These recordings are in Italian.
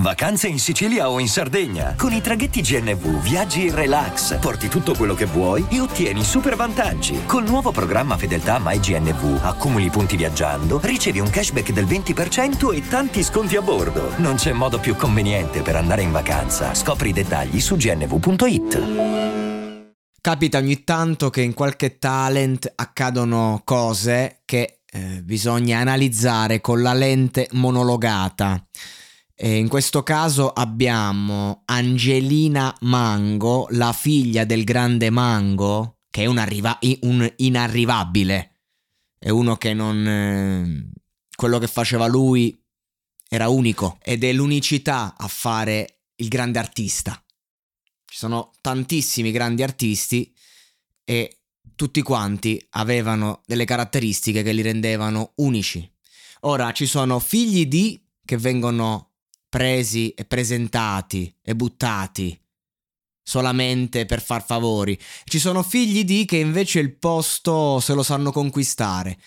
Vacanze in Sicilia o in Sardegna. Con i traghetti GNV viaggi in relax, porti tutto quello che vuoi e ottieni super vantaggi. Col nuovo programma Fedeltà MyGNV accumuli punti viaggiando, ricevi un cashback del 20% e tanti sconti a bordo. Non c'è modo più conveniente per andare in vacanza. Scopri i dettagli su gnv.it. Capita ogni tanto che in qualche talent accadono cose che eh, bisogna analizzare con la lente monologata. E in questo caso abbiamo Angelina Mango, la figlia del grande Mango, che è un, arriva- un inarrivabile. È uno che non... Eh, quello che faceva lui era unico ed è l'unicità a fare il grande artista. Ci sono tantissimi grandi artisti e tutti quanti avevano delle caratteristiche che li rendevano unici. Ora ci sono figli di che vengono presi e presentati e buttati solamente per far favori. Ci sono figli di che invece il posto se lo sanno conquistare.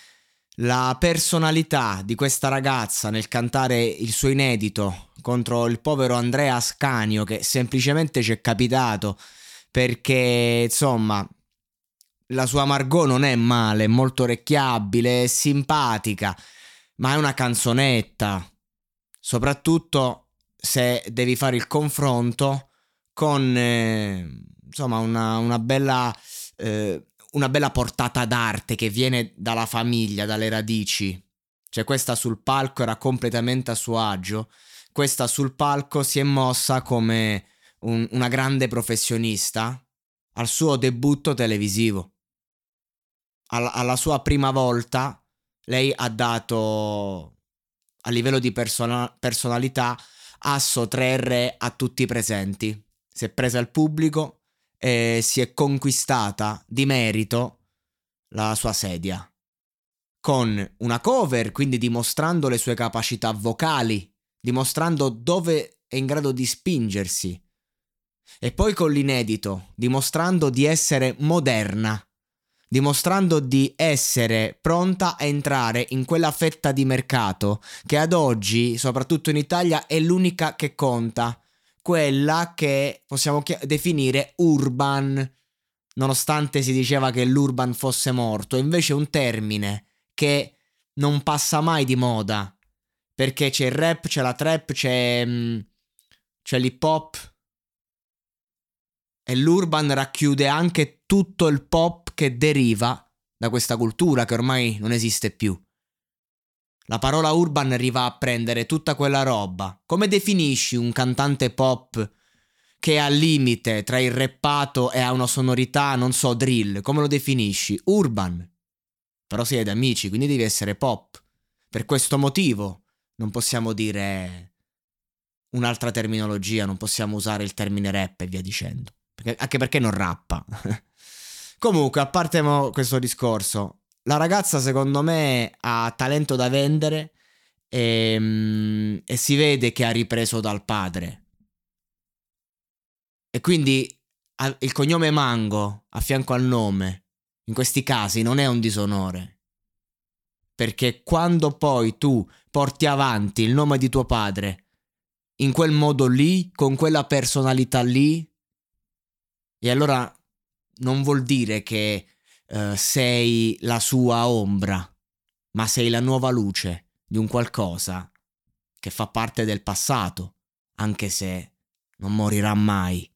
La personalità di questa ragazza nel cantare il suo inedito contro il povero Andrea Ascanio che semplicemente ci è capitato perché insomma la sua Margot non è male, è molto orecchiabile, è simpatica, ma è una canzonetta soprattutto se devi fare il confronto con eh, insomma una, una, bella, eh, una bella portata d'arte che viene dalla famiglia, dalle radici. Cioè questa sul palco era completamente a suo agio, questa sul palco si è mossa come un, una grande professionista al suo debutto televisivo. Alla, alla sua prima volta lei ha dato a livello di persona- personalità asso 3R a tutti i presenti. Si è presa il pubblico e si è conquistata di merito la sua sedia. Con una cover, quindi dimostrando le sue capacità vocali, dimostrando dove è in grado di spingersi. E poi con l'inedito, dimostrando di essere moderna, dimostrando di essere pronta a entrare in quella fetta di mercato che ad oggi, soprattutto in Italia, è l'unica che conta, quella che possiamo chi- definire urban, nonostante si diceva che l'urban fosse morto, invece è un termine che non passa mai di moda, perché c'è il rap, c'è la trap, c'è, mm, c'è l'hip hop, e l'urban racchiude anche tutto il pop che deriva da questa cultura che ormai non esiste più. La parola urban arriva a prendere tutta quella roba. Come definisci un cantante pop che è al limite tra il rappato e ha una sonorità, non so, drill? Come lo definisci? Urban. Però siete amici, quindi devi essere pop. Per questo motivo non possiamo dire un'altra terminologia, non possiamo usare il termine rap e via dicendo. Perché, anche perché non rappa. Comunque, a parte questo discorso, la ragazza secondo me ha talento da vendere e, mm, e si vede che ha ripreso dal padre. E quindi il cognome Mango a fianco al nome, in questi casi, non è un disonore. Perché quando poi tu porti avanti il nome di tuo padre in quel modo lì, con quella personalità lì, e allora non vuol dire che uh, sei la sua ombra, ma sei la nuova luce di un qualcosa che fa parte del passato, anche se non morirà mai.